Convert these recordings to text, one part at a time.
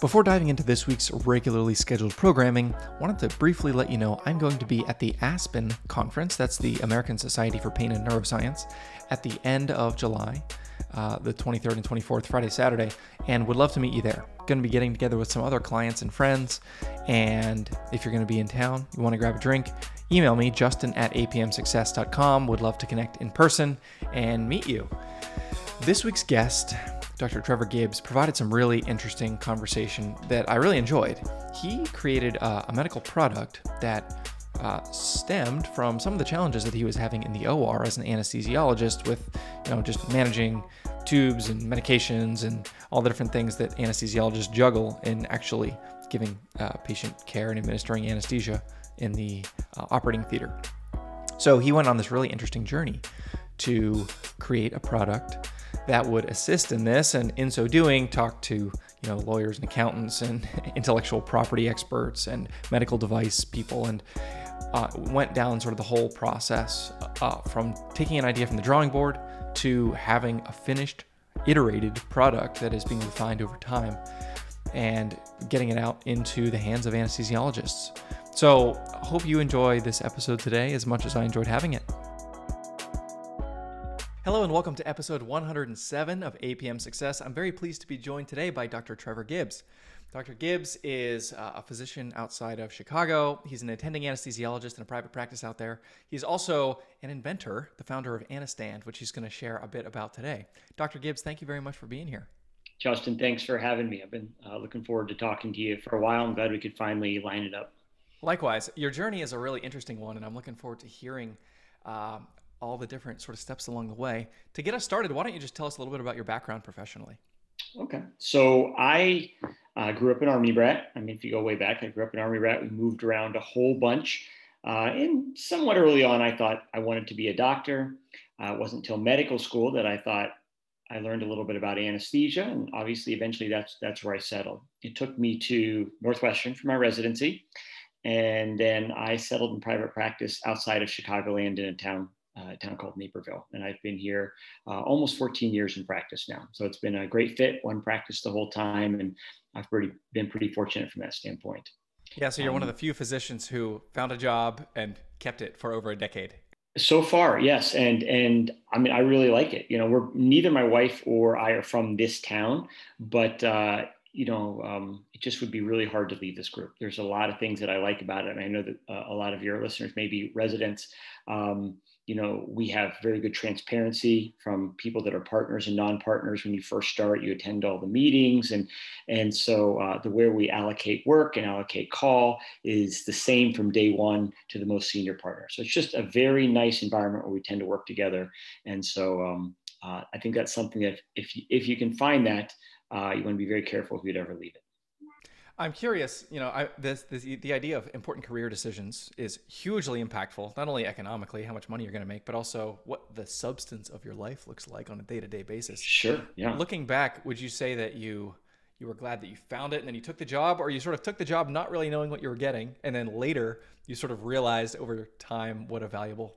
Before diving into this week's regularly scheduled programming, wanted to briefly let you know I'm going to be at the ASPEN conference, that's the American Society for Pain and Neuroscience, at the end of July, uh, the 23rd and 24th, Friday, Saturday, and would love to meet you there. Going to be getting together with some other clients and friends, and if you're going to be in town, you want to grab a drink, email me, justin at apmsuccess.com. Would love to connect in person and meet you. This week's guest Dr. Trevor Gibbs provided some really interesting conversation that I really enjoyed. He created a, a medical product that uh, stemmed from some of the challenges that he was having in the OR as an anesthesiologist with, you know, just managing tubes and medications and all the different things that anesthesiologists juggle in actually giving uh, patient care and administering anesthesia in the uh, operating theater. So he went on this really interesting journey to create a product that would assist in this, and in so doing, talk to you know lawyers and accountants and intellectual property experts and medical device people, and uh, went down sort of the whole process uh, from taking an idea from the drawing board to having a finished, iterated product that is being refined over time and getting it out into the hands of anesthesiologists. So, hope you enjoy this episode today as much as I enjoyed having it. Hello and welcome to episode 107 of APM Success. I'm very pleased to be joined today by Dr. Trevor Gibbs. Dr. Gibbs is uh, a physician outside of Chicago. He's an attending anesthesiologist in a private practice out there. He's also an inventor, the founder of Anastand, which he's going to share a bit about today. Dr. Gibbs, thank you very much for being here. Justin, thanks for having me. I've been uh, looking forward to talking to you for a while. I'm glad we could finally line it up. Likewise, your journey is a really interesting one, and I'm looking forward to hearing uh, all the different sort of steps along the way. To get us started, why don't you just tell us a little bit about your background professionally? Okay. So I uh, grew up an Army brat. I mean, if you go way back, I grew up an Army brat. We moved around a whole bunch. Uh, and somewhat early on, I thought I wanted to be a doctor. Uh, it wasn't until medical school that I thought I learned a little bit about anesthesia, and obviously, eventually, that's that's where I settled. It took me to Northwestern for my residency, and then I settled in private practice outside of Chicagoland in a town a town called Naperville. And I've been here uh, almost 14 years in practice now. So it's been a great fit, one practice the whole time. And I've pretty, been pretty fortunate from that standpoint. Yeah, so you're um, one of um, the few physicians who found a job and kept it for over a decade. So far, yes, and and I mean I really like it. You know, we're neither my wife or I are from this town, but uh, you know, um, it just would be really hard to leave this group. There's a lot of things that I like about it, and I know that uh, a lot of your listeners may be residents. Um, you know, we have very good transparency from people that are partners and non-partners. When you first start, you attend all the meetings, and and so uh, the way we allocate work and allocate call is the same from day one to the most senior partner. So it's just a very nice environment where we tend to work together. And so um, uh, I think that's something that if you, if you can find that, uh, you want to be very careful if you'd ever leave it. I'm curious, you know, I, this, this, the idea of important career decisions is hugely impactful, not only economically, how much money you're going to make, but also what the substance of your life looks like on a day-to-day basis. Sure. Yeah. Looking back, would you say that you you were glad that you found it and then you took the job or you sort of took the job not really knowing what you were getting and then later you sort of realized over time what a valuable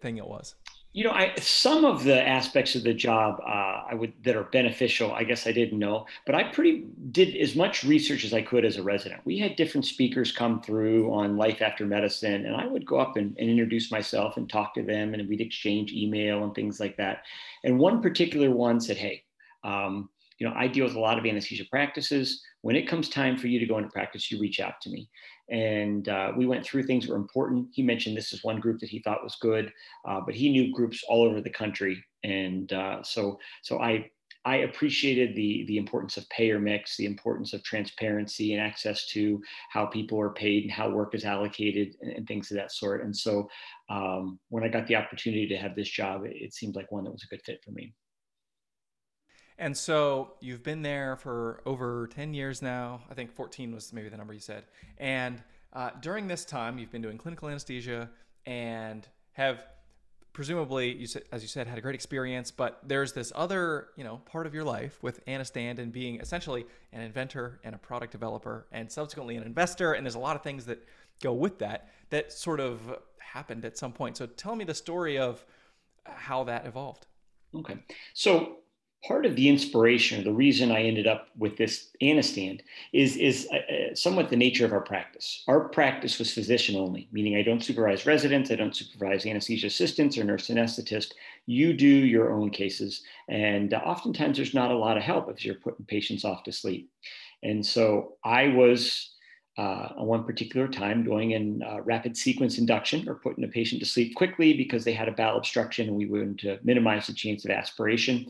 thing it was? You know, I some of the aspects of the job uh, I would that are beneficial. I guess I didn't know, but I pretty did as much research as I could as a resident. We had different speakers come through on life after medicine, and I would go up and, and introduce myself and talk to them, and we'd exchange email and things like that. And one particular one said, "Hey, um, you know, I deal with a lot of anesthesia practices. When it comes time for you to go into practice, you reach out to me. And uh, we went through things that were important. He mentioned this is one group that he thought was good, uh, but he knew groups all over the country. And uh, so, so I, I appreciated the the importance of payer mix, the importance of transparency and access to how people are paid and how work is allocated and, and things of that sort. And so, um, when I got the opportunity to have this job, it, it seemed like one that was a good fit for me. And so you've been there for over 10 years now. I think 14 was maybe the number you said. And uh, during this time, you've been doing clinical anesthesia and have presumably, you said, as you said, had a great experience, but there's this other, you know, part of your life with Anastand and being essentially an inventor and a product developer and subsequently an investor. And there's a lot of things that go with that that sort of happened at some point. So tell me the story of how that evolved. Okay. So part of the inspiration, or the reason I ended up with this Anastand is, is uh, uh, somewhat the nature of our practice. Our practice was physician only, meaning I don't supervise residents, I don't supervise anesthesia assistants or nurse anesthetist. You do your own cases. And uh, oftentimes there's not a lot of help if you're putting patients off to sleep. And so I was uh, on one particular time going in uh, rapid sequence induction or putting a patient to sleep quickly because they had a bowel obstruction and we wanted to minimize the chance of aspiration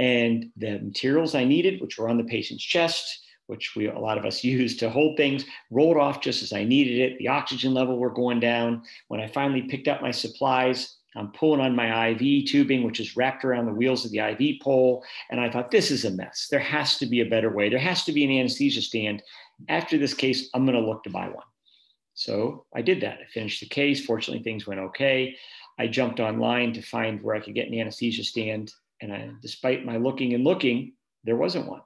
and the materials I needed, which were on the patient's chest, which we a lot of us use to hold things, rolled off just as I needed it. The oxygen level were going down. When I finally picked up my supplies, I'm pulling on my IV tubing, which is wrapped around the wheels of the IV pole. And I thought, this is a mess. There has to be a better way. There has to be an anesthesia stand. After this case, I'm going to look to buy one. So I did that. I finished the case. Fortunately, things went okay. I jumped online to find where I could get an anesthesia stand and I, despite my looking and looking, there wasn't one.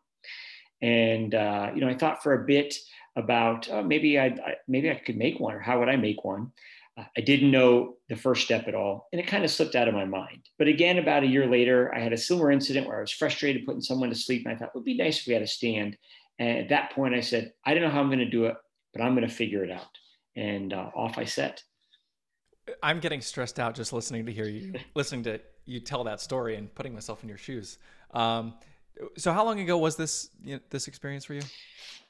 And uh, you know, I thought for a bit about oh, maybe I, I maybe I could make one, or how would I make one? Uh, I didn't know the first step at all, and it kind of slipped out of my mind. But again, about a year later, I had a similar incident where I was frustrated putting someone to sleep, and I thought it would be nice if we had a stand. And at that point, I said, I don't know how I'm going to do it, but I'm going to figure it out. And uh, off I set. I'm getting stressed out just listening to hear you listening to you tell that story and putting myself in your shoes. Um, so how long ago was this you know, this experience for you?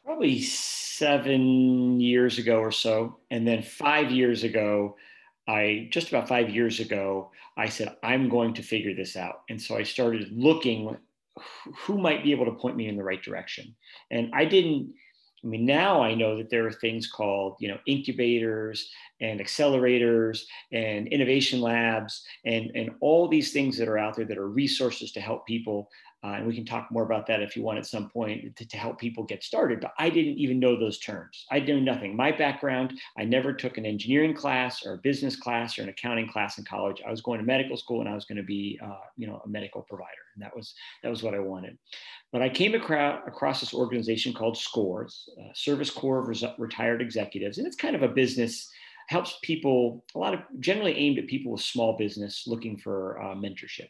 Probably seven years ago or so, and then five years ago, I just about five years ago, I said I'm going to figure this out, and so I started looking who might be able to point me in the right direction, and I didn't I mean, now I know that there are things called, you know, incubators and accelerators and innovation labs and, and all these things that are out there that are resources to help people uh, and we can talk more about that if you want at some point to, to, help people get started. But I didn't even know those terms. I knew nothing. My background, I never took an engineering class or a business class or an accounting class in college. I was going to medical school and I was going to be, uh, you know, a medical provider, and that was that was what I wanted. But I came across, across this organization called SCORES, uh, Service Corps of Res- Retired Executives, and it's kind of a business helps people a lot of generally aimed at people with small business looking for uh, mentorship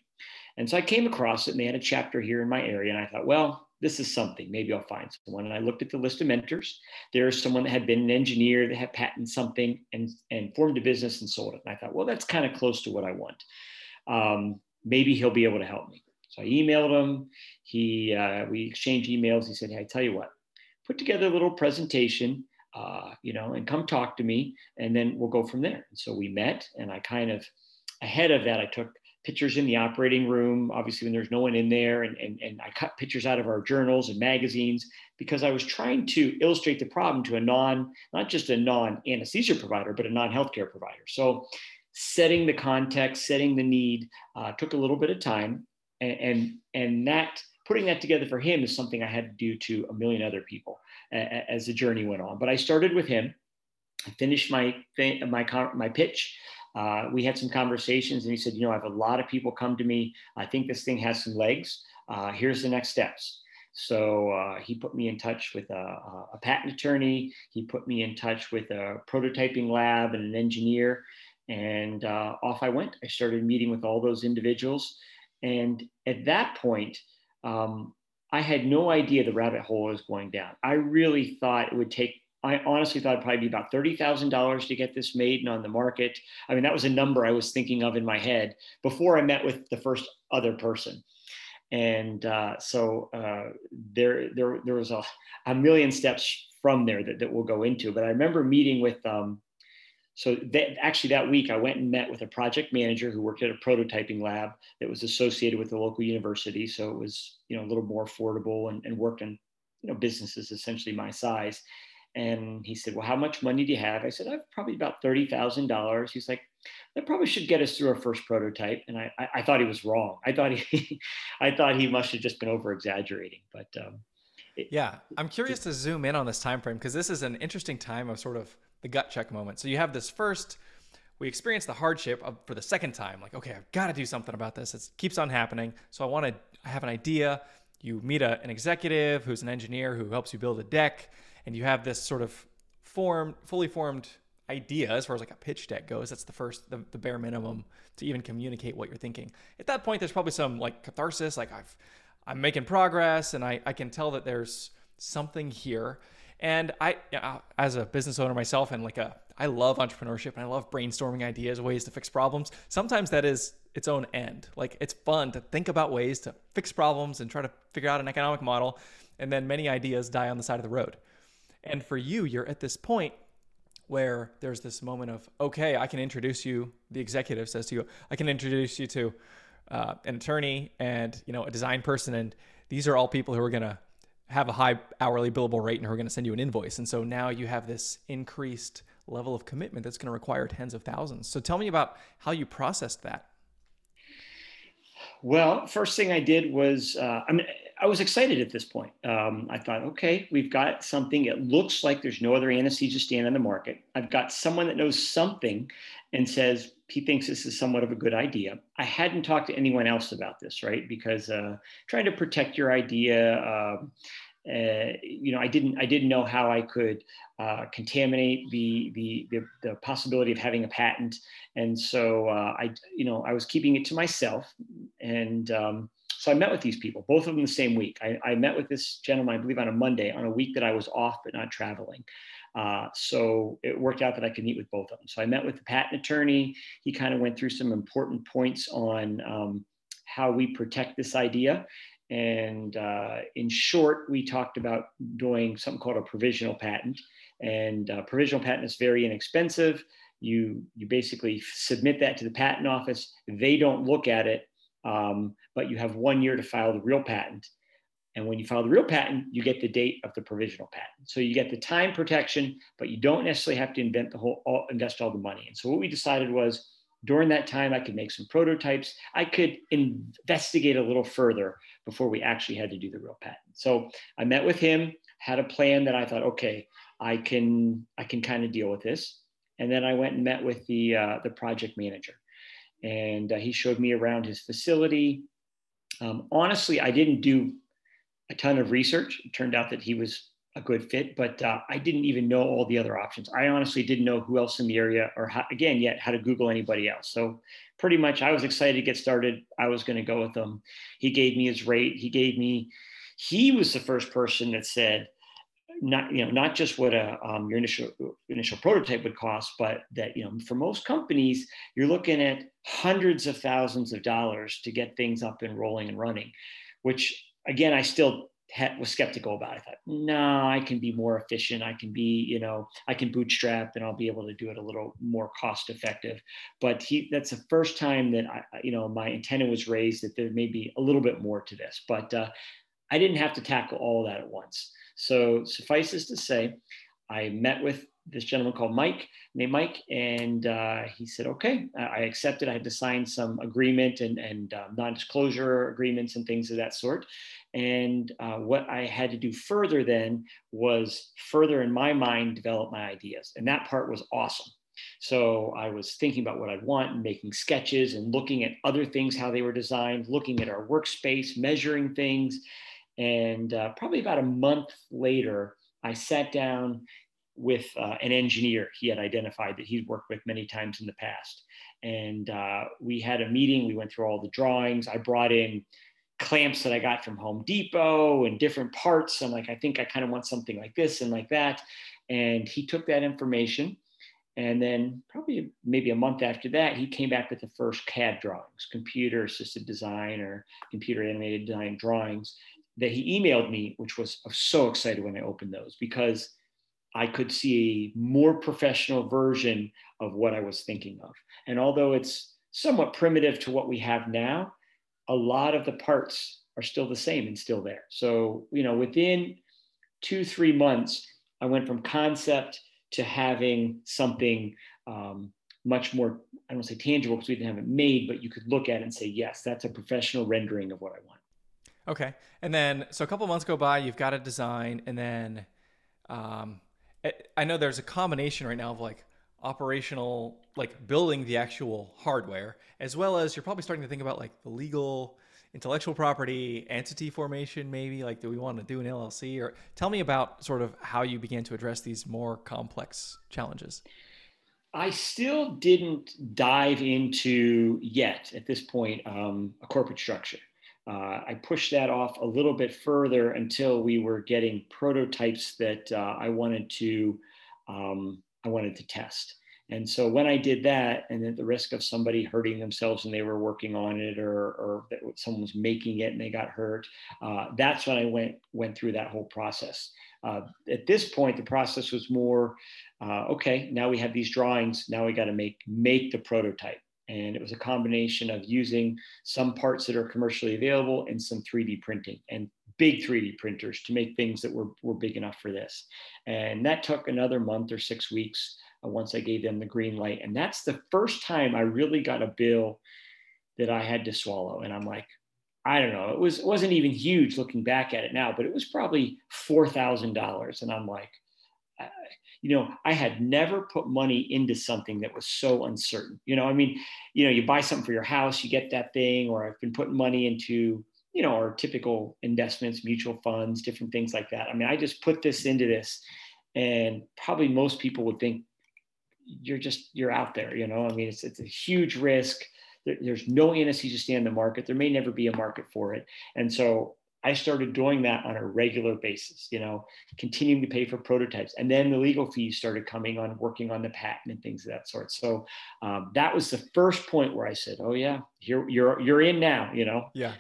and so I came across it and they had a chapter here in my area. And I thought, well, this is something. Maybe I'll find someone. And I looked at the list of mentors. There's someone that had been an engineer that had patented something and, and formed a business and sold it. And I thought, well, that's kind of close to what I want. Um, maybe he'll be able to help me. So I emailed him. He, uh, we exchanged emails. He said, hey, I tell you what, put together a little presentation, uh, you know, and come talk to me, and then we'll go from there. And so we met, and I kind of, ahead of that, I took pictures in the operating room, obviously when there's no one in there, and, and, and I cut pictures out of our journals and magazines because I was trying to illustrate the problem to a non, not just a non-anesthesia provider, but a non-healthcare provider. So setting the context, setting the need uh, took a little bit of time. And, and, and that putting that together for him is something I had to do to a million other people as the journey went on. But I started with him. I finished my my my pitch uh, we had some conversations and he said, you know, I have a lot of people come to me. I think this thing has some legs. Uh, here's the next steps. So uh, he put me in touch with a, a, patent attorney. He put me in touch with a prototyping lab and an engineer. And uh, off I went. I started meeting with all those individuals. And at that point, um, I had no idea the rabbit hole was going down. I really thought it would take I honestly thought it'd probably be about $30,000 to get this made and on the market. I mean, that was a number I was thinking of in my head before I met with the first other person. And uh, so uh, there, there, there was a, a million steps from there that, that we'll go into. But I remember meeting with, um, so that, actually that week I went and met with a project manager who worked at a prototyping lab that was associated with the local university. So it was, you know, a little more affordable and, and worked in, you know, businesses essentially my size and he said, Well, how much money do you have? I said, I've probably about $30,000. He's like, That probably should get us through our first prototype. And I, I, I thought he was wrong. I thought he, I thought he must have just been over exaggerating. But um, it, yeah, I'm curious to zoom in on this time frame because this is an interesting time of sort of the gut check moment. So you have this first, we experience the hardship of, for the second time. Like, okay, I've got to do something about this. It keeps on happening. So I want to I have an idea. You meet a, an executive who's an engineer who helps you build a deck, and you have this sort of formed, fully formed idea as far as like a pitch deck goes. That's the first, the, the bare minimum to even communicate what you're thinking. At that point, there's probably some like catharsis, like I've I'm making progress, and I I can tell that there's something here. And I, as a business owner myself, and like a, I love entrepreneurship and I love brainstorming ideas, ways to fix problems. Sometimes that is its own end. Like it's fun to think about ways to fix problems and try to figure out an economic model. And then many ideas die on the side of the road. And for you, you're at this point where there's this moment of, okay, I can introduce you, the executive says to you, I can introduce you to uh, an attorney and, you know, a design person. And these are all people who are going to have a high hourly billable rate and who are going to send you an invoice. And so now you have this increased level of commitment that's going to require tens of thousands. So tell me about how you processed that. Well, first thing I did was, uh, I mean, I was excited at this point. Um, I thought, okay, we've got something. It looks like there's no other anesthesia stand on the market. I've got someone that knows something and says he thinks this is somewhat of a good idea. I hadn't talked to anyone else about this, right? Because uh, trying to protect your idea. Uh, uh, you know, I didn't I didn't know how I could uh, contaminate the, the, the the possibility of having a patent, and so uh, I you know I was keeping it to myself, and um, so I met with these people, both of them the same week. I, I, met with this gentleman, I believe, on a Monday, on a week that I was off but not traveling. Uh, so it worked out that I could meet with both of them. So I met with the patent attorney. He kind of went through some important points on um, how we protect this idea. And uh, in short, we talked about doing something called a provisional patent. And uh, provisional patent is very inexpensive. You, you basically submit that to the patent office. They don't look at it um, but you have one year to file the real patent. And when you file the real patent, you get the date of the provisional patent. So you get the time protection, but you don't necessarily have to invent the whole, all, invest all the money. And so what we decided was during that time, I could make some prototypes. I could investigate a little further before we actually had to do the real patent. So I met with him, had a plan that I thought, okay, I can I can kind of deal with this. And then I went and met with the uh, the project manager and uh, he showed me around his facility. Um, honestly, I didn't do a ton of research. It turned out that he was a good fit, but uh, I didn't even know all the other options. I honestly didn't know who else in the area, or how, again, yet how to Google anybody else. So pretty much, I was excited to get started. I was going to go with him. He gave me his rate. He gave me. He was the first person that said, not you know not just what a um, your initial initial prototype would cost, but that you know for most companies you're looking at hundreds of thousands of dollars to get things up and rolling and running, which again I still had, was skeptical about. I thought, no, I can be more efficient. I can be you know I can bootstrap and I'll be able to do it a little more cost effective. But he that's the first time that I you know my antenna was raised that there may be a little bit more to this, but. Uh, I didn't have to tackle all that at once. So suffice suffices to say, I met with this gentleman called Mike, named Mike, and uh, he said, okay, I accepted. I had to sign some agreement and, and uh, non-disclosure agreements and things of that sort. And uh, what I had to do further then was further in my mind develop my ideas. And that part was awesome. So I was thinking about what I'd want and making sketches and looking at other things, how they were designed, looking at our workspace, measuring things, and uh, probably about a month later, I sat down with uh, an engineer he had identified that he'd worked with many times in the past. And uh, we had a meeting. We went through all the drawings. I brought in clamps that I got from Home Depot and different parts. I'm like, I think I kind of want something like this and like that. And he took that information. And then, probably maybe a month after that, he came back with the first CAD drawings, computer assisted design or computer animated design drawings that he emailed me, which was was so excited when I opened those because I could see a more professional version of what I was thinking of. And although it's somewhat primitive to what we have now, a lot of the parts are still the same and still there. So, you know, within two, three months, I went from concept to having something um, much more, I don't say tangible because we didn't have it made, but you could look at it and say, yes, that's a professional rendering of what I want. Okay. And then, so a couple months go by, you've got a design, and then um, I know there's a combination right now of like operational, like building the actual hardware, as well as you're probably starting to think about like the legal, intellectual property, entity formation, maybe like, do we want to do an LLC? Or tell me about sort of how you began to address these more complex challenges. I still didn't dive into yet at this point um, a corporate structure. Uh, I pushed that off a little bit further until we were getting prototypes that uh, I wanted to um, I wanted to test. And so when I did that, and at the risk of somebody hurting themselves and they were working on it, or, or that someone was making it and they got hurt, uh, that's when I went went through that whole process. Uh, at this point, the process was more, uh, okay, now we have these drawings. Now we got to make make the prototype. And it was a combination of using some parts that are commercially available and some 3D printing and big 3D printers to make things that were, were big enough for this. And that took another month or six weeks uh, once I gave them the green light. And that's the first time I really got a bill that I had to swallow. And I'm like, I don't know, it was it wasn't even huge looking back at it now, but it was probably four thousand dollars. And I'm like, you know, I had never put money into something that was so uncertain. You know, I mean, you know, you buy something for your house, you get that thing, or I've been putting money into, you know, our typical investments, mutual funds, different things like that. I mean, I just put this into this, and probably most people would think you're just you're out there. You know, I mean, it's it's a huge risk. There, there's no anesthesia in the market. There may never be a market for it, and so I started doing that on a regular basis, you know, continuing to pay for prototypes. And then the legal fees started coming on working on the patent and things of that sort. So um, that was the first point where I said, oh yeah, you're, you're, you're in now, you know? Yeah.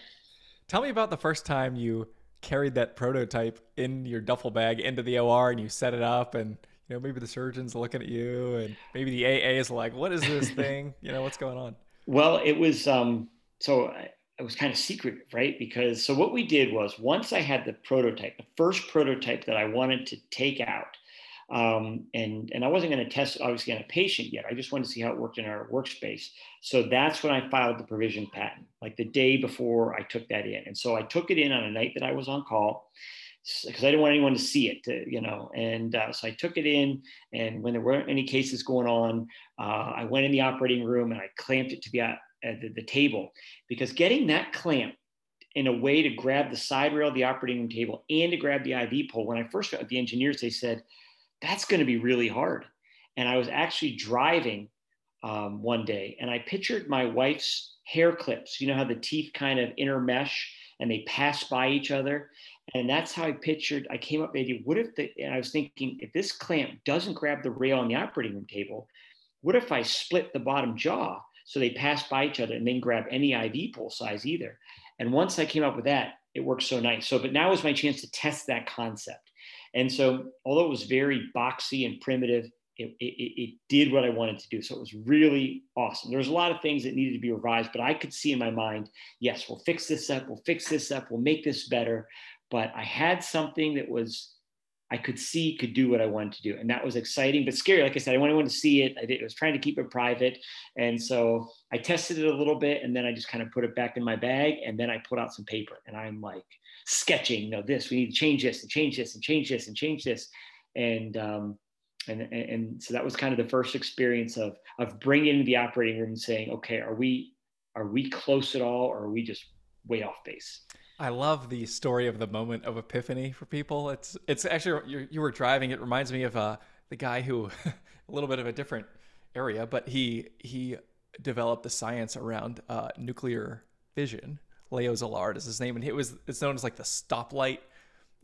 Tell me about the first time you carried that prototype in your duffel bag into the OR and you set it up and, you know, maybe the surgeon's looking at you and maybe the AA is like, what is this thing? you know, what's going on? Well, it was, um, so I, it was kind of secret, right? Because so what we did was once I had the prototype, the first prototype that I wanted to take out, um, and and I wasn't going to test it obviously on a patient yet. I just wanted to see how it worked in our workspace. So that's when I filed the provision patent, like the day before I took that in. And so I took it in on a night that I was on call because I didn't want anyone to see it, to, you know. And uh, so I took it in, and when there weren't any cases going on, uh, I went in the operating room and I clamped it to the at the, the table because getting that clamp in a way to grab the side rail of the operating room table and to grab the IV pole. When I first got the engineers, they said, that's going to be really hard. And I was actually driving um, one day and I pictured my wife's hair clips. You know how the teeth kind of intermesh and they pass by each other. And that's how I pictured, I came up with the idea, what if the, and I was thinking, if this clamp doesn't grab the rail on the operating room table, what if I split the bottom jaw so they pass by each other and then grab any IV pole size either. And once I came up with that, it worked so nice. So, but now was my chance to test that concept. And so, although it was very boxy and primitive, it, it, it, did what I wanted to do. So it was really awesome. There was a lot of things that needed to be revised, but I could see in my mind, yes, we'll fix this up, we'll fix this up, we'll make this better. But I had something that was I could see could do what I wanted to do. And that was exciting, but scary. Like I said, I wanted to see it. I, did, I was trying to keep it private. And so I tested it a little bit and then I just kind of put it back in my bag and then I put out some paper and I'm like sketching, no, this, we need to change this and change this and change this and change this. And, um, and, and, and so that was kind of the first experience of, of bringing the operating room and saying, okay, are we, are we close at all? Or are we just way off base? I love the story of the moment of epiphany for people. It's it's actually you, you were driving. It reminds me of uh, the guy who a little bit of a different area, but he he developed the science around uh, nuclear fission. Leo Szilard is his name, and it was it's known as like the stoplight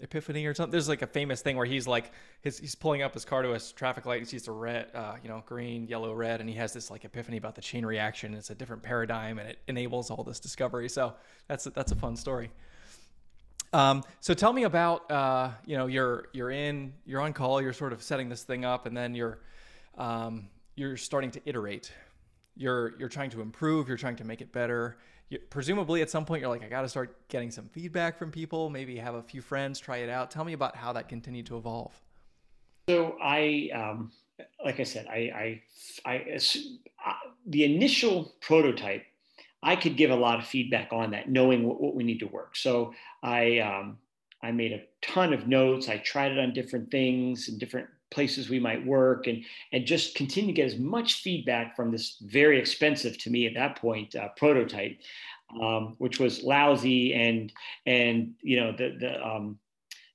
epiphany or something. There's like a famous thing where he's like his, he's pulling up his car to a traffic light. He sees a red, uh, you know, green, yellow, red, and he has this like epiphany about the chain reaction. It's a different paradigm, and it enables all this discovery. So that's a, that's a fun story. Um, so tell me about uh, you know you're you're in you're on call. You're sort of setting this thing up, and then you're um, you're starting to iterate. You're you're trying to improve. You're trying to make it better presumably at some point you're like, I got to start getting some feedback from people. Maybe have a few friends try it out. Tell me about how that continued to evolve. So I, um, like I said, I, I, I, I, the initial prototype, I could give a lot of feedback on that, knowing what, what we need to work. So I, um, I made a ton of notes. I tried it on different things and different places we might work and and just continue to get as much feedback from this very expensive to me at that point uh, prototype um, which was lousy and and you know the the um,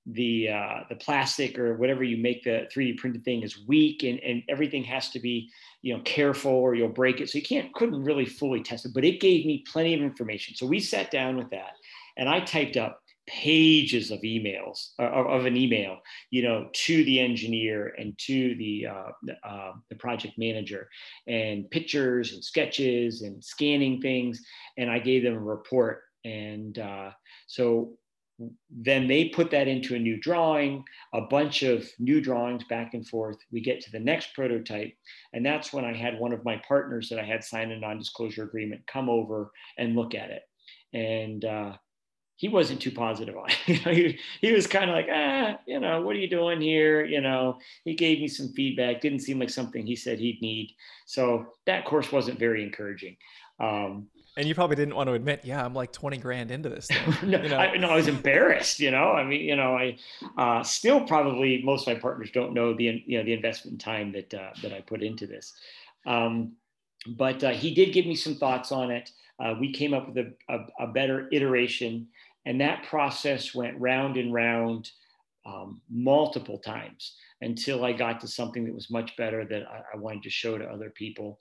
the uh, the plastic or whatever you make the 3D printed thing is weak and, and everything has to be you know careful or you'll break it. So you can't couldn't really fully test it, but it gave me plenty of information. So we sat down with that and I typed up pages of emails uh, of an email you know to the engineer and to the uh, uh, the project manager and pictures and sketches and scanning things and i gave them a report and uh, so then they put that into a new drawing, a bunch of new drawings back and forth. We get to the next prototype. And that's when I had one of my partners that I had signed a non disclosure agreement come over and look at it. And uh, he wasn't too positive on it. he, he was kind of like, ah, you know, what are you doing here? You know, he gave me some feedback, didn't seem like something he said he'd need. So that course wasn't very encouraging. Um, and you probably didn't want to admit, yeah, I'm like 20 grand into this thing. no, you know? I, no, I was embarrassed, you know, I mean, you know, I uh, still probably most of my partners don't know the, you know, the investment time that, uh, that I put into this. Um, but uh, he did give me some thoughts on it. Uh, we came up with a, a, a, better iteration and that process went round and round um, multiple times until I got to something that was much better that I, I wanted to show to other people.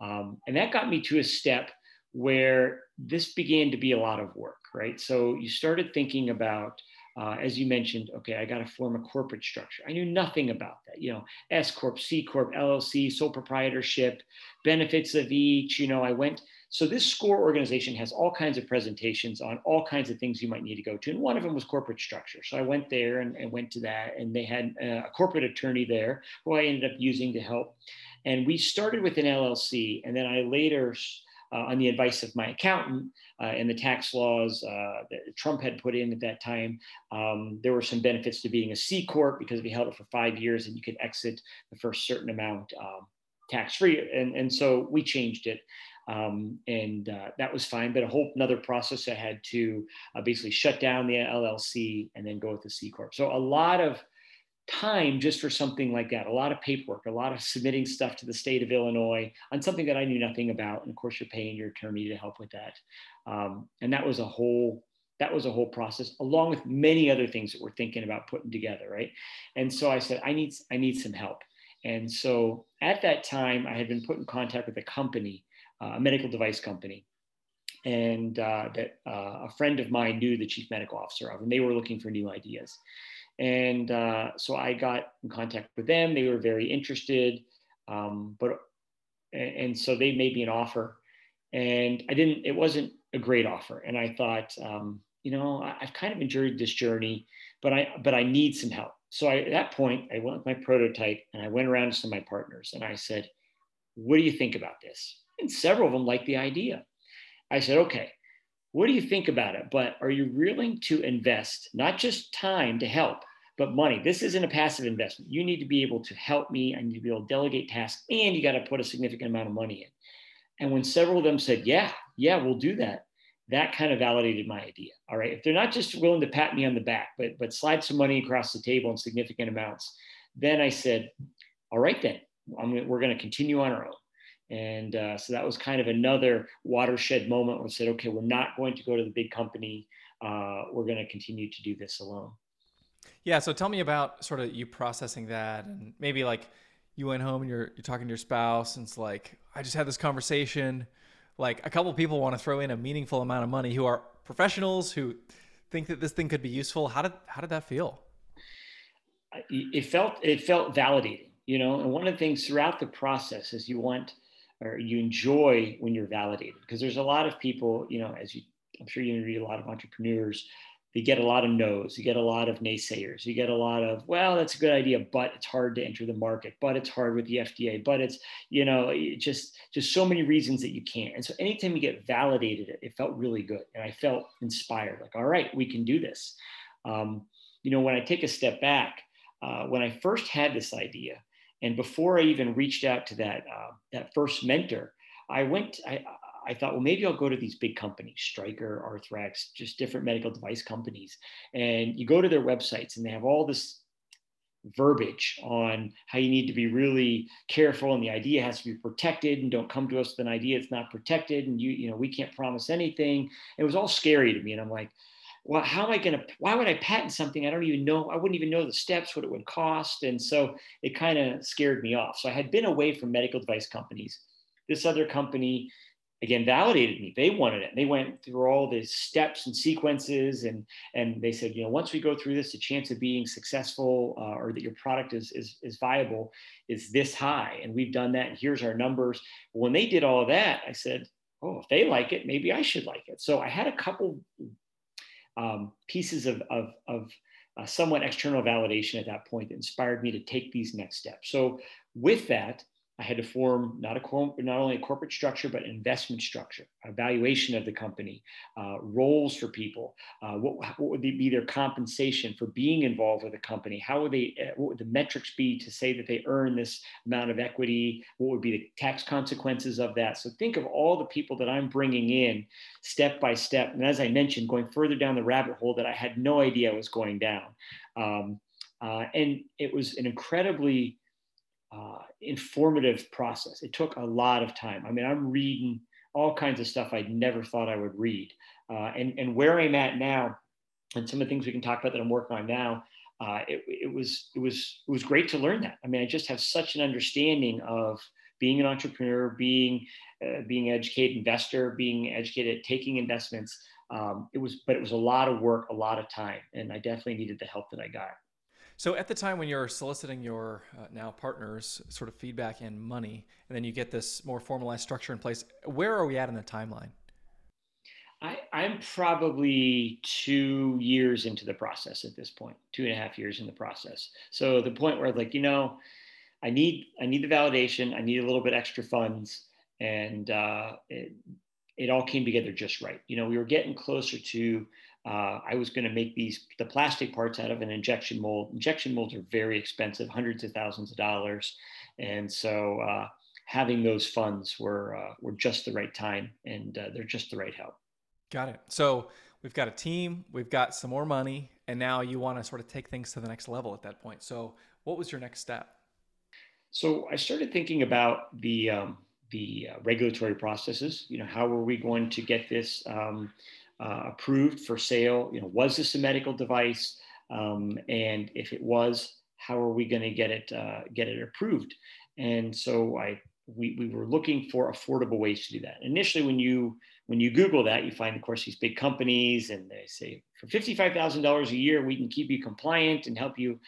Um, and that got me to a step where this began to be a lot of work, right? So you started thinking about, uh, as you mentioned, okay, I got to form a corporate structure. I knew nothing about that, you know, S Corp, C Corp, LLC, sole proprietorship, benefits of each. You know, I went, so this SCORE organization has all kinds of presentations on all kinds of things you might need to go to. And one of them was corporate structure. So I went there and, and went to that, and they had a corporate attorney there who I ended up using to help. And we started with an LLC, and then I later uh, on the advice of my accountant uh, and the tax laws uh, that Trump had put in at that time. Um, there were some benefits to being a C corp because you held it for five years and you could exit the first certain amount um, tax free, and and so we changed it. Um, and uh, that was fine. But a whole another process I had to uh, basically shut down the LLC and then go with the C corp. So a lot of time just for something like that a lot of paperwork a lot of submitting stuff to the state of illinois on something that i knew nothing about and of course you're paying your attorney to help with that um, and that was a whole that was a whole process along with many other things that we're thinking about putting together right and so i said i need i need some help and so at that time i had been put in contact with a company a medical device company and uh, that uh, a friend of mine knew the chief medical officer of and they were looking for new ideas and uh, so I got in contact with them. They were very interested, um, but and so they made me an offer, and I didn't. It wasn't a great offer, and I thought, um, you know, I, have kind of enjoyed this journey, but I but I need some help. So I, at that point, I went with my prototype, and I went around to some of my partners, and I said, "What do you think about this?" And several of them liked the idea. I said, "Okay." What do you think about it? But are you willing to invest not just time to help, but money. This isn't a passive investment. You need to be able to help me. I need to be able to delegate tasks, and you got to put a significant amount of money in. And when several of them said, "Yeah, yeah, we'll do that," that kind of validated my idea. All right, if they're not just willing to pat me on the back, but but slide some money across the table in significant amounts, then I said, "All right, then I'm, we're going to continue on our own." And uh, so that was kind of another watershed moment where we said, "Okay, we're not going to go to the big company. Uh, we're going to continue to do this alone." Yeah. So tell me about sort of you processing that and maybe like you went home and you're, you're talking to your spouse and it's like, I just had this conversation. Like a couple people want to throw in a meaningful amount of money who are professionals who think that this thing could be useful. How did, how did that feel? It felt, it felt validating, you know, and one of the things throughout the process is you want, or you enjoy when you're validated. Because there's a lot of people, you know, as you, I'm sure you read a lot of entrepreneurs you get a lot of no's you get a lot of naysayers you get a lot of well that's a good idea but it's hard to enter the market but it's hard with the fda but it's you know just just so many reasons that you can't. And so anytime you get validated it, it felt really good and i felt inspired like all right we can do this. Um, you know when i take a step back uh, when i first had this idea and before i even reached out to that uh, that first mentor i went I, I thought, well, maybe I'll go to these big companies, Stryker, Arthrex, just different medical device companies. And you go to their websites and they have all this verbiage on how you need to be really careful and the idea has to be protected and don't come to us with an idea that's not protected and you you know we can't promise anything it was all scary to me and i'm like well how am i going to why would i patent something i don't even know i wouldn't even know the steps what it would cost? And so it kind of scared me off. So i had been away from medical device companies. This other company again validated me. They wanted it. They went through all the steps and sequences and and they said you know once we go through this the chance of being successful uh, or that your product is, is is viable is this high and we've done that and here's our numbers. When they did all that i said oh if they like it maybe i should like it. So i had a couple um, pieces of of, of uh, somewhat external validation at that point that inspired me to take these next steps. So with that I had to form not a not only a corporate structure but an investment structure, evaluation of the company, uh, roles for people. Uh, what, what would be their compensation for being involved with the company? How would they? Uh, what would the metrics be to say that they earn this amount of equity? What would be the tax consequences of that? So think of all the people that I'm bringing in, step by step. And as I mentioned, going further down the rabbit hole that I had no idea was going down. Um, uh, and it was an incredibly uh, informative process. It took a lot of time. I mean, I'm reading all kinds of stuff I'd never thought I would read. Uh, and, and where I'm at now, and some of the things we can talk about that I'm working on now, uh, it, it, was, it, was, it was great to learn that. I mean, I just have such an understanding of being an entrepreneur, being, uh, being an educated investor, being educated at taking investments. Um, it was, but it was a lot of work, a lot of time, and I definitely needed the help that I got. So at the time when you're soliciting your uh, now partners sort of feedback and money, and then you get this more formalized structure in place, where are we at in the timeline? I, I'm probably two years into the process at this point, two and a half years in the process. So the point where like, you know, I need I need the validation, I need a little bit extra funds, and uh, it, it all came together just right. You know, we were getting closer to uh, I was going to make these the plastic parts out of an injection mold. Injection molds are very expensive, hundreds of thousands of dollars, and so uh, having those funds were uh, were just the right time, and uh, they're just the right help. Got it. So we've got a team, we've got some more money, and now you want to sort of take things to the next level at that point. So what was your next step? So I started thinking about the um, the uh, regulatory processes. You know, how are we going to get this? Um, uh, approved for sale? You know, was this a medical device? Um, and if it was, how are we going to get it uh, get it approved? And so I we, we were looking for affordable ways to do that. Initially, when you when you Google that, you find, of course, these big companies, and they say for fifty five thousand dollars a year, we can keep you compliant and help you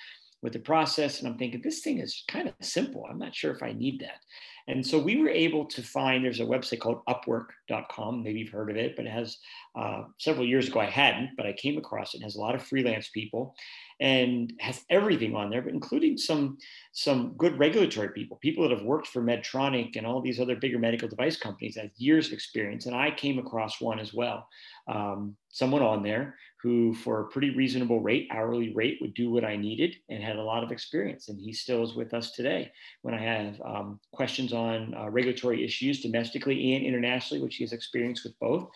with the process. And I'm thinking this thing is kind of simple. I'm not sure if I need that. And so we were able to find there's a website called upwork.com. Maybe you've heard of it, but it has uh, several years ago I hadn't, but I came across it. has a lot of freelance people and has everything on there, but including some some good regulatory people, people that have worked for Medtronic and all these other bigger medical device companies, have years of experience. And I came across one as well, um, someone on there who, for a pretty reasonable rate, hourly rate, would do what I needed and had a lot of experience. And he still is with us today. When I have um, questions on uh, regulatory issues domestically and internationally, which he has experience with both,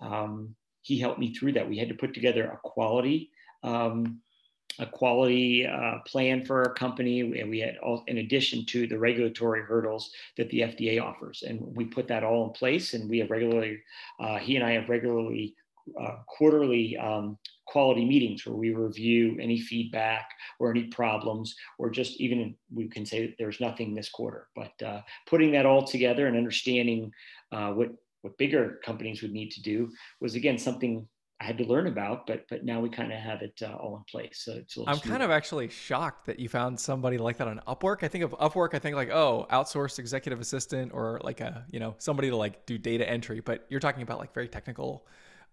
um, he helped me through that. We had to put together a quality. Um, a quality uh, plan for our company, and we had all, in addition to the regulatory hurdles that the FDA offers, and we put that all in place. And we have regularly, uh, he and I have regularly uh, quarterly um, quality meetings where we review any feedback or any problems, or just even we can say there's nothing this quarter. But uh, putting that all together and understanding uh, what what bigger companies would need to do was again something I had to learn about, but but now we kind of have it uh, all in place. So it's I'm kind of actually shocked that you found somebody like that on Upwork. I think of Upwork, I think like oh, outsourced executive assistant or like a you know somebody to like do data entry. But you're talking about like very technical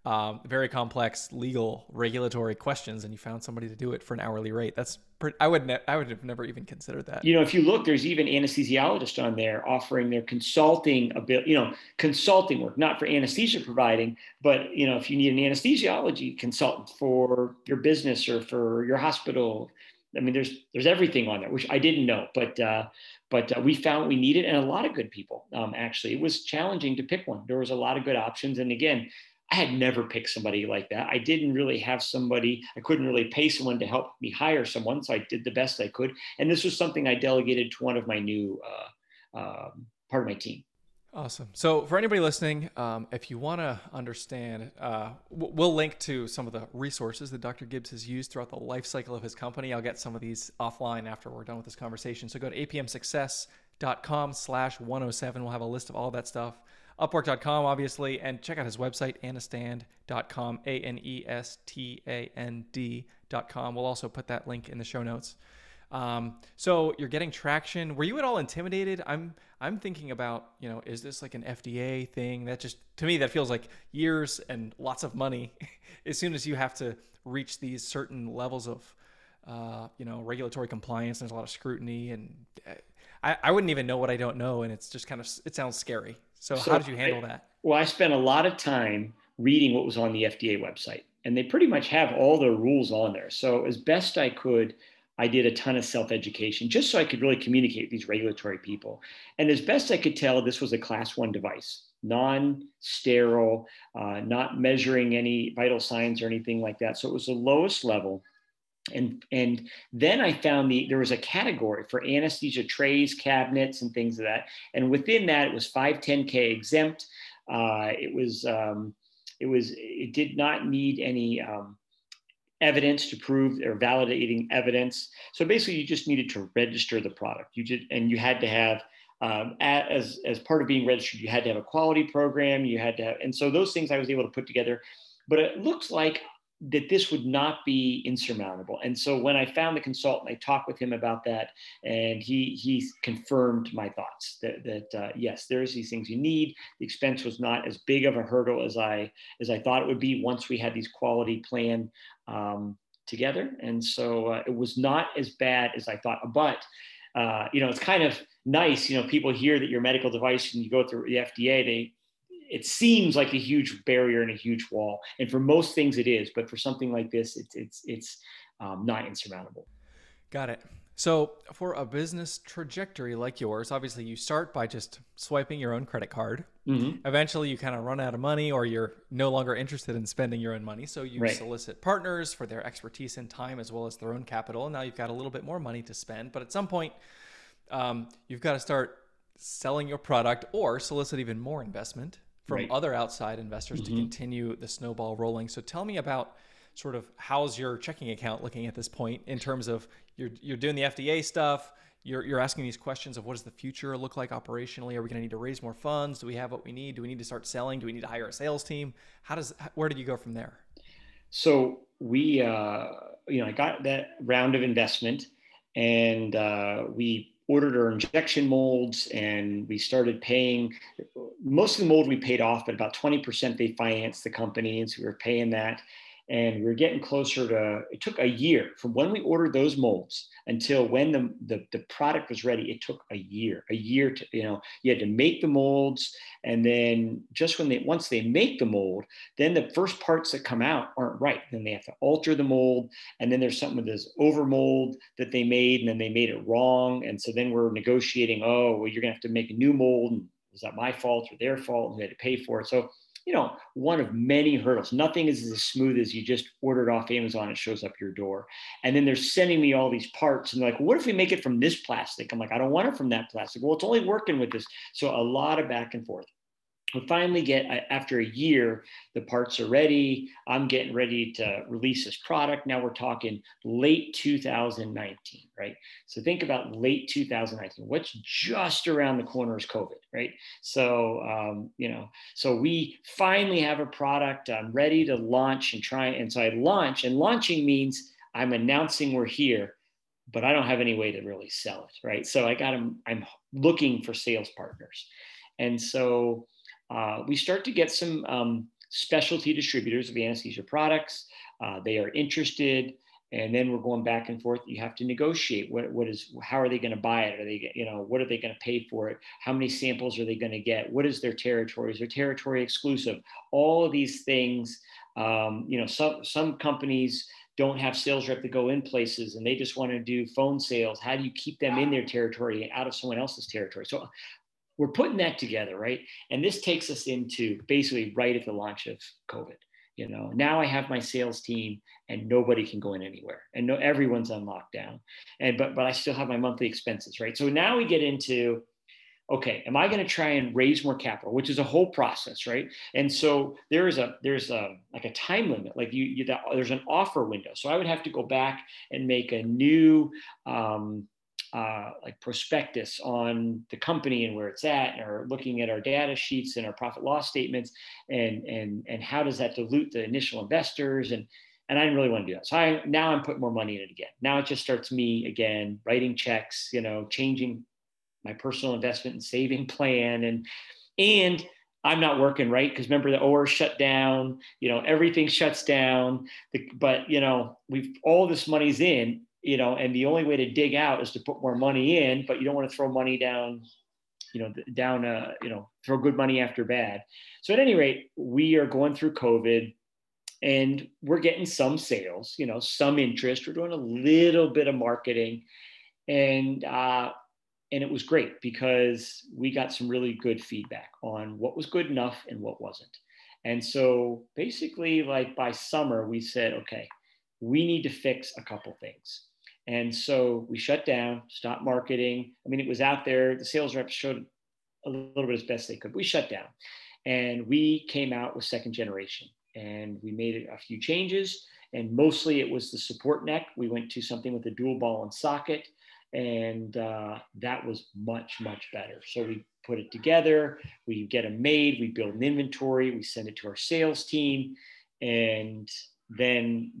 um, very complex legal regulatory questions and you found somebody to do it for an hourly rate that's pretty, i would ne- i would have never even considered that you know if you look there's even anesthesiologists on there offering their consulting a bit you know consulting work not for anesthesia providing but you know if you need an anesthesiology consultant for your business or for your hospital I mean, there's there's everything on there, which I didn't know, but uh, but uh, we found we needed, and a lot of good people. Um, actually, it was challenging to pick one. There was a lot of good options, and again, I had never picked somebody like that. I didn't really have somebody, I couldn't really pay someone to help me hire someone. So I did the best I could. And this was something I delegated to one of my new uh, uh, part of my team. Awesome. So, for anybody listening, um, if you want to understand, uh, we'll link to some of the resources that Dr. Gibbs has used throughout the life cycle of his company. I'll get some of these offline after we're done with this conversation. So, go to apmsuccess.com slash 107. We'll have a list of all that stuff. Upwork.com, obviously, and check out his website, anestand.com, A N E S T A N D.com. We'll also put that link in the show notes. Um, so you're getting traction. Were you at all intimidated? I'm I'm thinking about you know is this like an FDA thing? That just to me that feels like years and lots of money. as soon as you have to reach these certain levels of uh, you know regulatory compliance, there's a lot of scrutiny, and uh, I, I wouldn't even know what I don't know, and it's just kind of it sounds scary. So, so how did you handle I, that? Well, I spent a lot of time reading what was on the FDA website, and they pretty much have all the rules on there. So as best I could. I did a ton of self education just so I could really communicate with these regulatory people. And as best I could tell, this was a class one device, non sterile, uh, not measuring any vital signs or anything like that. So it was the lowest level. And, and then I found the there was a category for anesthesia trays, cabinets, and things of that. And within that, it was 510k exempt. Uh, it was um, it was it did not need any um, evidence to prove or validating evidence. So basically, you just needed to register the product. You did, and you had to have um, as as part of being registered, you had to have a quality program. You had to have, and so those things I was able to put together. But it looks like that this would not be insurmountable. And so when I found the consultant, I talked with him about that, and he he confirmed my thoughts that that uh, yes, there's these things you need. The expense was not as big of a hurdle as I as I thought it would be once we had these quality plan um, together, and so uh, it was not as bad as I thought. But uh, you know, it's kind of nice. You know, people hear that your medical device and you go through the FDA, they it seems like a huge barrier and a huge wall. And for most things, it is. But for something like this, it's it's it's um, not insurmountable. Got it. So for a business trajectory like yours, obviously you start by just swiping your own credit card. Mm-hmm. Eventually, you kind of run out of money, or you're no longer interested in spending your own money. So you right. solicit partners for their expertise and time, as well as their own capital. And now you've got a little bit more money to spend. But at some point, um, you've got to start selling your product or solicit even more investment from right. other outside investors mm-hmm. to continue the snowball rolling. So tell me about sort of how's your checking account looking at this point in terms of you're you're doing the FDA stuff. You're, you're asking these questions of what does the future look like operationally? Are we going to need to raise more funds? Do we have what we need? Do we need to start selling? Do we need to hire a sales team? How does where did you go from there? So we, uh, you know, I got that round of investment, and uh, we ordered our injection molds and we started paying most of the mold we paid off but about 20% they financed the company and so we were paying that and we were getting closer to it took a year from when we ordered those molds until when the, the, the, product was ready. It took a year a year to you know you had to make the molds and then just when they once they make the mold then the first parts that come out aren't right. Then they have to alter the mold and then there's something with this over mold that they made and then they made it wrong. And so then we're negotiating oh well you're going to have to make a new mold and that my fault or their fault? And we had to pay for it? So you know, one of many hurdles. Nothing is as smooth as you just order it off Amazon, it shows up your door. And then they're sending me all these parts and they're like, what if we make it from this plastic? I'm like, I don't want it from that plastic. Well, it's only working with this. So a lot of back and forth we finally get after a year the parts are ready. I'm getting ready to release this product. Now we're talking late 2019 right? So think about late 2019 what's just around the corner is covid right? So um, you know so we finally have a product. I'm ready to launch and try and so i launch and launching means i'm announcing we're here but i don't have any way to really sell it right? So i got them, i'm looking for sales partners. And so uh, we start to get some um, specialty distributors of anesthesia products. Uh, they are interested, and then we're going back and forth. You have to negotiate. What, what is? How are they going to buy it? Are they, you know, what are they going to pay for it? How many samples are they going to get? What is their territory? Is their territory exclusive? All of these things. Um, you know, some some companies don't have sales rep to go in places and they just want to do phone sales. How do you keep them in their territory and out of someone else's territory? So we're putting that together, right? And this takes us into basically right at the launch of COVID. You know, now I have my sales team and nobody can go in anywhere and no everyone's on lockdown. And but but I still have my monthly expenses, right? So now we get into okay, am I going to try and raise more capital, which is a whole process, right? And so there is a there's a like a time limit, like you, you there's an offer window. So I would have to go back and make a new um, uh, like prospectus on the company and where it's at, or looking at our data sheets and our profit loss statements, and and and how does that dilute the initial investors and and I didn't really want to do that. So I now I'm putting more money in it again. Now it just starts me again writing checks, you know, changing my personal investment and saving plan and and I'm not working right because remember the OR shut down, you know, everything shuts down. The, but you know, we've all this money's in, you know, and the only way to dig out is to put more money in, but you don't want to throw money down, you know, down, uh, you know, throw good money after bad. So at any rate, we are going through COVID and we're getting some sales, you know, some interest. We're doing a little bit of marketing, and uh, and it was great because we got some really good feedback on what was good enough and what wasn't. And so basically, like by summer, we said, okay, we need to fix a couple things. And so we shut down, stopped marketing. I mean, it was out there. The sales reps showed a little bit as best they could. We shut down and we came out with second generation and we made a few changes. And mostly it was the support neck. We went to something with a dual ball and socket and uh, that was much much better so we put it together we get them made we build an inventory we send it to our sales team and then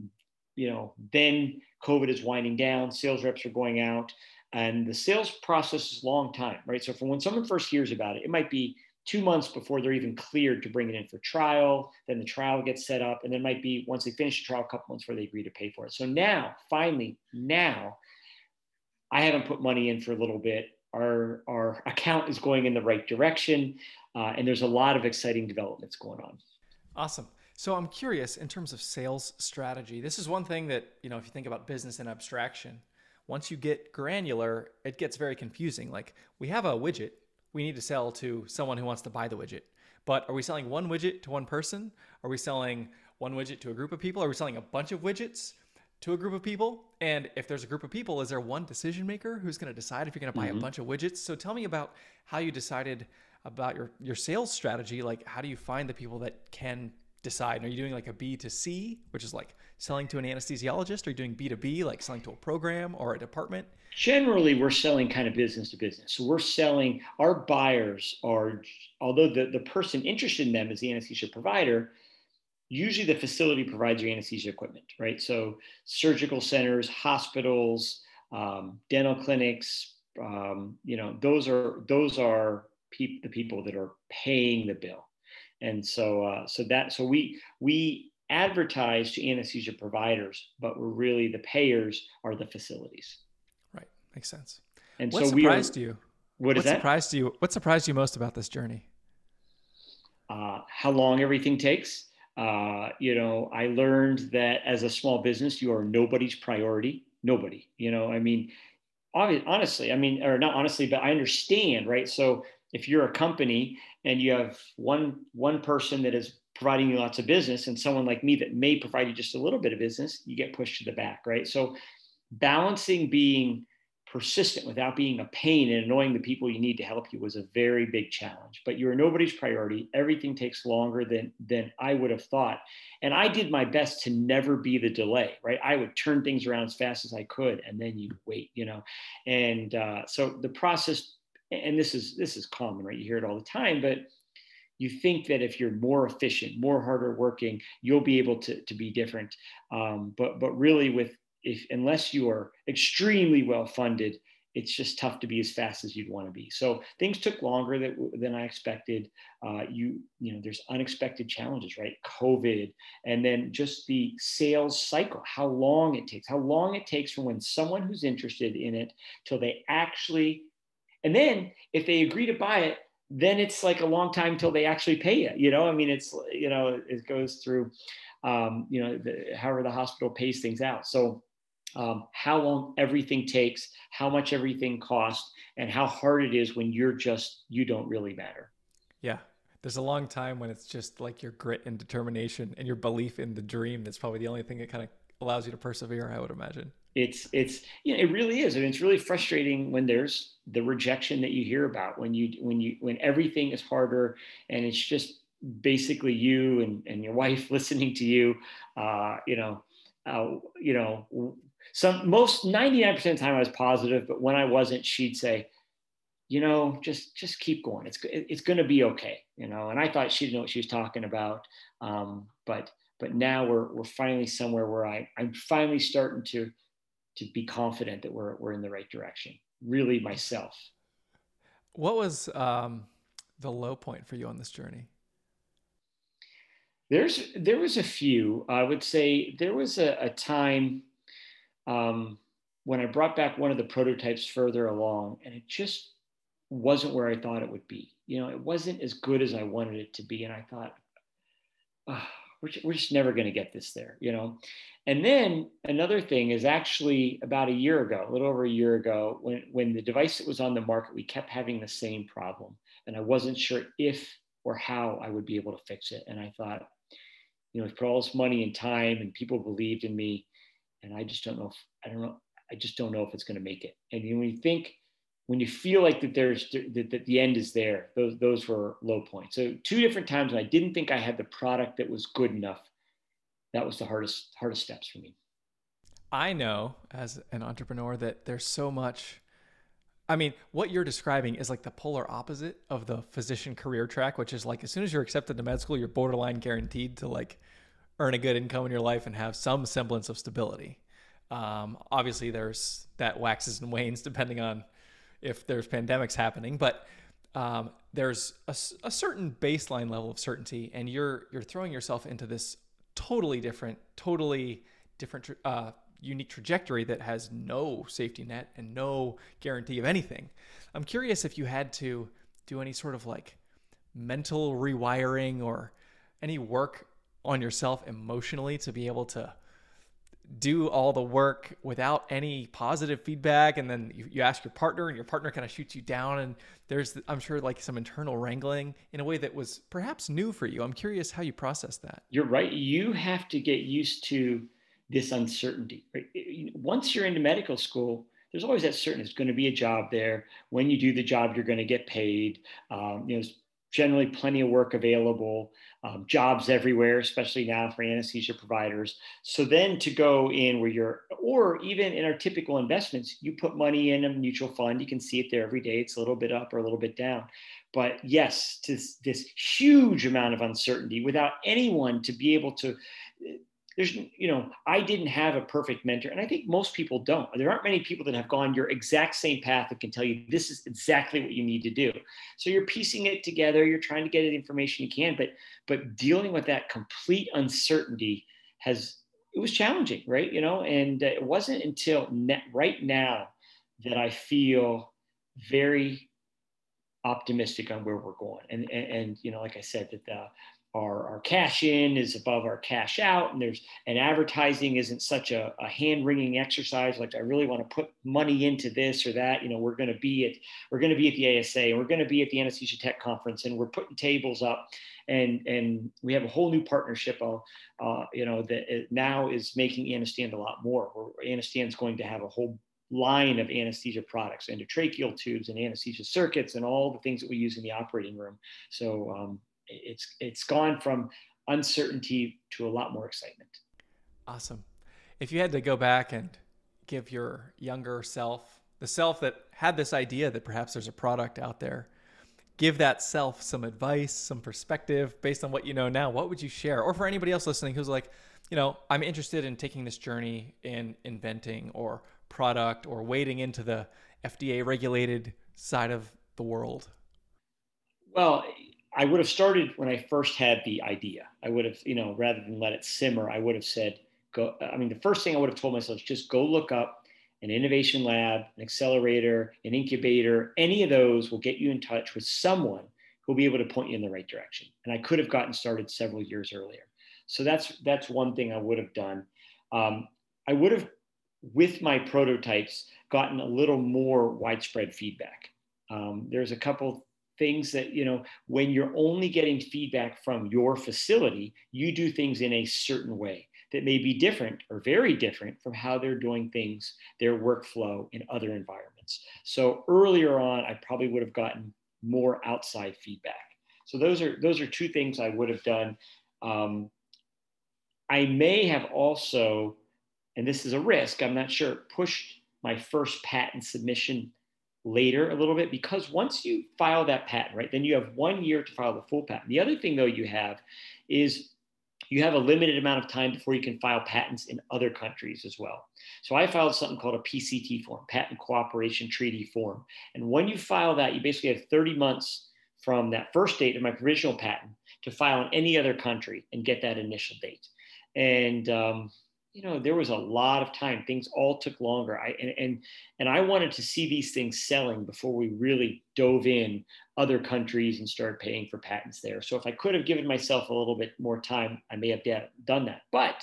you know then covid is winding down sales reps are going out and the sales process is a long time right so from when someone first hears about it it might be two months before they're even cleared to bring it in for trial then the trial gets set up and then might be once they finish the trial a couple months before they agree to pay for it so now finally now I haven't put money in for a little bit. Our, our account is going in the right direction, uh, and there's a lot of exciting developments going on. Awesome. So I'm curious in terms of sales strategy. This is one thing that, you know, if you think about business and abstraction, once you get granular, it gets very confusing. Like we have a widget we need to sell to someone who wants to buy the widget. But are we selling one widget to one person? Are we selling one widget to a group of people? Are we selling a bunch of widgets? to a group of people? And if there's a group of people, is there one decision maker who's going to decide if you're going to buy mm-hmm. a bunch of widgets? So tell me about how you decided about your your sales strategy. Like, how do you find the people that can decide? Are you doing like a B to C, which is like selling to an anesthesiologist? Are you doing B to B, like selling to a program or a department? Generally, we're selling kind of business to business. So we're selling, our buyers are, although the, the person interested in them is the anesthesia provider, usually the facility provides your anesthesia equipment, right? So surgical centers, hospitals, um, dental clinics, um, you know, those are those are pe- the people that are paying the bill, and so uh, so that so we we advertise to anesthesia providers, but we're really the payers are the facilities. Right, makes sense. And what so surprised we are, you? What, what surprised you? What surprised you most about this journey? Uh, how long everything takes uh, you know, I learned that as a small business, you are nobody's priority. Nobody, you know, I mean, honestly, I mean, or not honestly, but I understand, right? So if you're a company and you have one one person that is providing you lots of business and someone like me that may provide you just a little bit of business, you get pushed to the back, right? So balancing being persistent without being a pain and annoying the people you need to help you was a very big challenge but you're nobody's priority. Everything takes longer than than i would have thought. And i did my best to never be the delay right? I would turn things around as fast as i could and then you wait you know? And uh, so the process and this is this is common right you hear it all the time but you think that if you're more efficient more harder working you'll be able to, to be different um, but but really with if unless you are extremely well funded, it's just tough to be as fast as you'd want to be. So things took longer that, than I expected. Uh, you you know, there's unexpected challenges, right? COVID, and then just the sales cycle, how long it takes, how long it takes from when someone who's interested in it till they actually, and then if they agree to buy it, then it's like a long time till they actually pay you. You know, I mean, it's you know, it goes through, um, you know, the, however the hospital pays things out. So um, how long everything takes, how much everything costs, and how hard it is when you're just, you don't really matter. Yeah. There's a long time when it's just like your grit and determination and your belief in the dream that's probably the only thing that kind of allows you to persevere, I would imagine. It's, it's, you know, it really is. I mean, it's really frustrating when there's the rejection that you hear about when you, when you, when everything is harder and it's just basically you and, and your wife listening to you, uh, you know, uh, you know, some most 99% of the time I was positive, but when I wasn't, she'd say, you know, just just keep going. It's it's going to be okay, you know. And I thought she didn't know what she was talking about, um, but but now we're we're finally somewhere where I I'm finally starting to to be confident that we're we're in the right direction. Really, myself. What was um, the low point for you on this journey? There's there was a few. I would say there was a, a time um, when I brought back one of the prototypes further along, and it just wasn't where I thought it would be. You know, it wasn't as good as I wanted it to be, and I thought, oh, we're, we're just never going to get this there. You know, and then another thing is actually about a year ago, a little over a year ago, when when the device that was on the market, we kept having the same problem, and I wasn't sure if or how I would be able to fix it. And I thought, you know, for all this money and time, and people believed in me, and I just don't know if I don't know. I just don't know if it's going to make it. And when you think, when you feel like that there's that, that the end is there, those those were low points. So two different times when I didn't think I had the product that was good enough. That was the hardest hardest steps for me. I know as an entrepreneur that there's so much. I mean, what you're describing is like the polar opposite of the physician career track, which is like as soon as you're accepted to med school, you're borderline guaranteed to like earn a good income in your life and have some semblance of stability. Um, obviously, there's that waxes and wanes depending on if there's pandemics happening, but um, there's a, a, certain baseline level of certainty, and you're you're throwing yourself into this totally different, totally different, uh, unique trajectory that has no safety net and no guarantee of anything. I'm curious if you had to do any sort of like mental rewiring or any work on yourself emotionally to be able to do all the work without any positive feedback and then you, you ask your partner and your partner kind of shoots you down and there's i'm sure like some internal wrangling in a way that was perhaps new for you. I'm curious how you process that. You're right. You have to get used to this uncertainty right? once you're into medical school there's always that certain there's going to be a job there. When you do the job you're going to get paid. Um, you know there's generally plenty of work available, um, jobs everywhere, especially now for anesthesia providers. So then to go in where you're, or even in our typical investments, you put money in a mutual fund, you can see it there every day. It's a little bit up or a little bit down. But yes, to this huge amount of uncertainty without anyone to be able to there's you know i didn't have a perfect mentor and i think most people don't. There aren't many people that have gone your exact same path that can tell you this is exactly what you need to do. So you're piecing it together you're trying to get the information you can but but dealing with that complete uncertainty has it was challenging right? You know and it wasn't until right now that i feel very optimistic on where we're going. And and, and you know like i said that the our, our cash in is above our cash out and there's and advertising isn't such a, a hand wringing exercise like i really want to put money into this or that you know we're going to be at we're going to be at the asa and we're going to be at the anesthesia tech conference and we're putting tables up and and we have a whole new partnership uh, uh, you know that now is making Anestand a lot more Anestand is going to have a whole line of anesthesia products endotracheal tubes and anesthesia circuits and all the things that we use in the operating room. So um, it's it's gone from uncertainty to a lot more excitement. Awesome. If you had to go back and give your younger self, the self that had this idea that perhaps there's a product out there, give that self some advice, some perspective based on what you know now, what would you share? Or for anybody else listening who's like, you know, I'm interested in taking this journey in inventing or product or wading into the FDA regulated side of the world? Well, I would have started when I first had the idea. I would have, you know, rather than let it simmer, I would have said, go. I mean, the first thing I would have told myself is just go look up an innovation lab, an accelerator, an incubator. Any of those will get you in touch with someone who'll be able to point you in the right direction. And I could have gotten started several years earlier. So that's that's one thing I would have done. Um, I would have with my prototypes, gotten a little more widespread feedback. Um, there's a couple things that, you know, when you're only getting feedback from your facility, you do things in a certain way that may be different or very different from how they're doing things, their workflow in other environments. So earlier on, I probably would have gotten more outside feedback. So those are those are two things I would have done. Um, I may have also, and this is a risk, I'm not sure, pushed my first patent submission later a little bit because once you file that patent, right, then you have one year to file the full patent. The other thing though you have is you have a limited amount of time before you can file patents in other countries as well. So I filed something called a PCT form, Patent Cooperation Treaty form. And when you file that, you basically have 30 months from that first date of my provisional patent to file in any other country and get that initial date. And um, you know there was a lot of time. Things all took longer. I and, and and i wanted to see these things selling before we really dove in other countries and started paying for patents there. So if i could have given myself a little bit more time i may have done that. But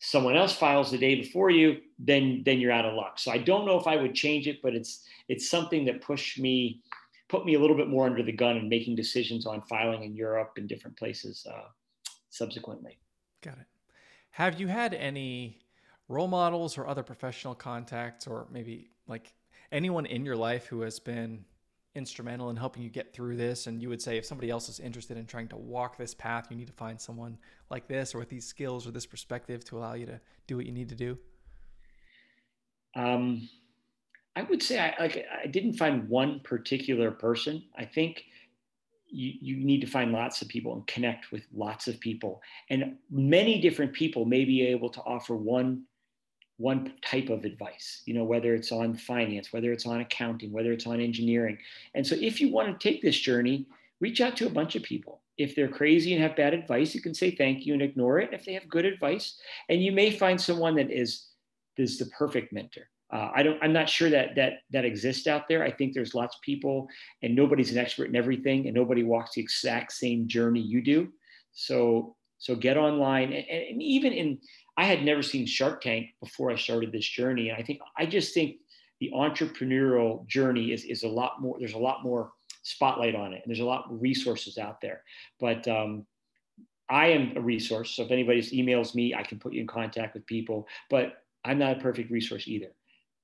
someone else files the day before you then then you're out of luck. So i don't know if i would change it but it's it's something that pushed me put me a little bit more under the gun and making decisions on filing in europe and different places uh, subsequently. Got it have you had any role models or other professional contacts, or maybe like anyone in your life who has been instrumental in helping you get through this? And you would say if somebody else is interested in trying to walk this path, you need to find someone like this or with these skills or this perspective to allow you to do what you need to do? Um, I would say I like I didn't find one particular person. I think you, you need to find lots of people and connect with lots of people. And many different people may be able to offer one one type of advice you know whether it's on finance whether it's on accounting whether it's on engineering. And so if you want to take this journey reach out to a bunch of people. If they're crazy and have bad advice you can say thank you and ignore it. If they have good advice and you may find someone that is is the perfect mentor uh, I don't. I'm not sure that that that exists out there. I think there's lots of people, and nobody's an expert in everything, and nobody walks the exact same journey you do. So so get online, and, and even in I had never seen Shark Tank before I started this journey, and I think I just think the entrepreneurial journey is is a lot more. There's a lot more spotlight on it, and there's a lot more resources out there. But um, I am a resource. So if anybody emails me, I can put you in contact with people. But I'm not a perfect resource either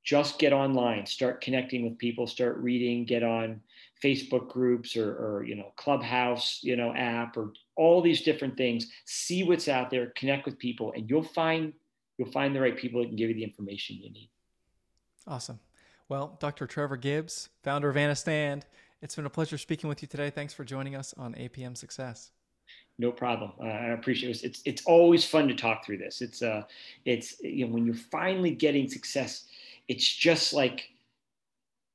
just get online start connecting with people start reading get on facebook groups or, or you know clubhouse you know app or all these different things see what's out there connect with people and you'll find you'll find the right people that can give you the information you need awesome well dr trevor gibbs founder of Anestand it's been a pleasure speaking with you today thanks for joining us on apm success no problem. Uh, I appreciate it. It's it's always fun to talk through this. It's uh, it's you know when you're finally getting success, it's just like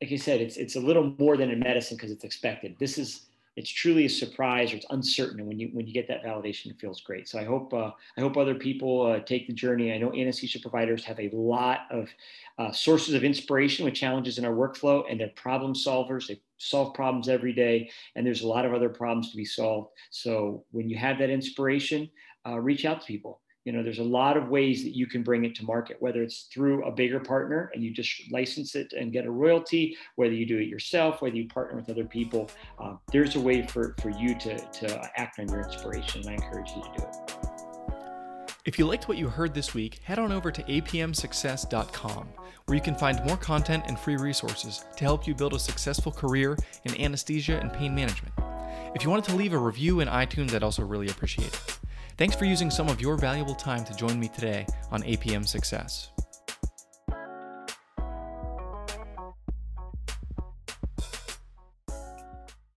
like I said, it's it's a little more than in medicine because it's expected. This is it's truly a surprise or it's uncertain, and when you when you get that validation, it feels great. So I hope uh, I hope other people uh, take the journey. I know anesthesia providers have a lot of uh, sources of inspiration with challenges in our workflow, and they're problem solvers. They solve problems every day, and there's a lot of other problems to be solved. So when you have that inspiration, uh, reach out to people you know there's a lot of ways that you can bring it to market whether it's through a bigger partner and you just license it and get a royalty whether you do it yourself whether you partner with other people uh, there's a way for, for you to, to act on your inspiration and i encourage you to do it if you liked what you heard this week, head on over to apmsuccess.com, where you can find more content and free resources to help you build a successful career in anesthesia and pain management. If you wanted to leave a review in iTunes, I'd also really appreciate it. Thanks for using some of your valuable time to join me today on APM Success.